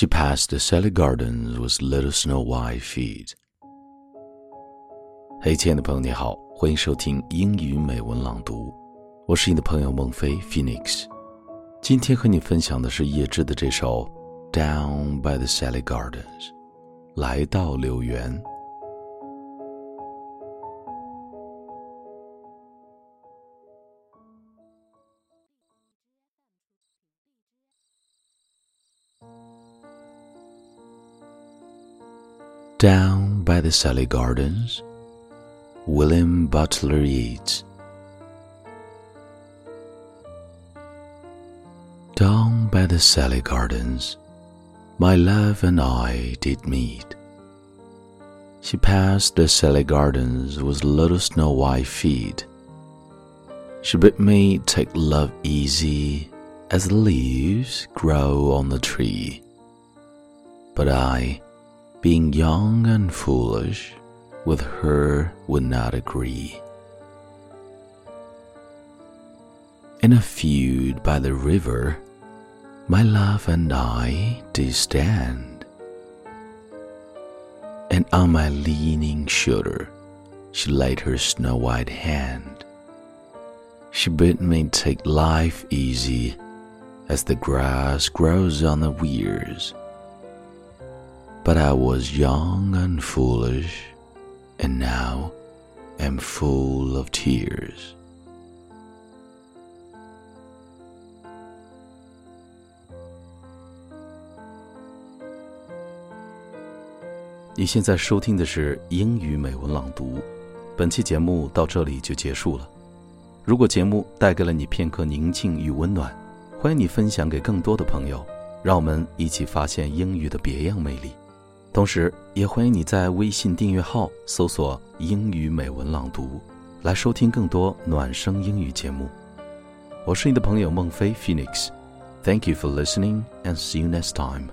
She passed the Salley Gardens with little snow white feet. 嘿，亲爱的朋友，你好，欢迎收听英语美文朗读，我是你的朋友孟飞 Phoenix。今天和你分享的是叶芝的这首《Down by the Salley Gardens》，来到柳园。Down by the Salley Gardens, William Butler Yeats. Down by the Salley Gardens, my love and I did meet. She passed the Salley Gardens with little snow white feet. She bid me take love easy as the leaves grow on the tree. But I, being young and foolish, with her would not agree. In a feud by the river, my love and I did stand, and on my leaning shoulder she laid her snow white hand. She bid me take life easy as the grass grows on the weirs but I was young and foolish, and now am full of tears. 你现在收听的是英语美文朗读，本期节目到这里就结束了。如果节目带给了你片刻宁静与温暖，欢迎你分享给更多的朋友，让我们一起发现英语的别样魅力。同时，也欢迎你在微信订阅号搜索“英语美文朗读”，来收听更多暖声英语节目。我是你的朋友孟非 Phoenix，Thank you for listening and see you next time.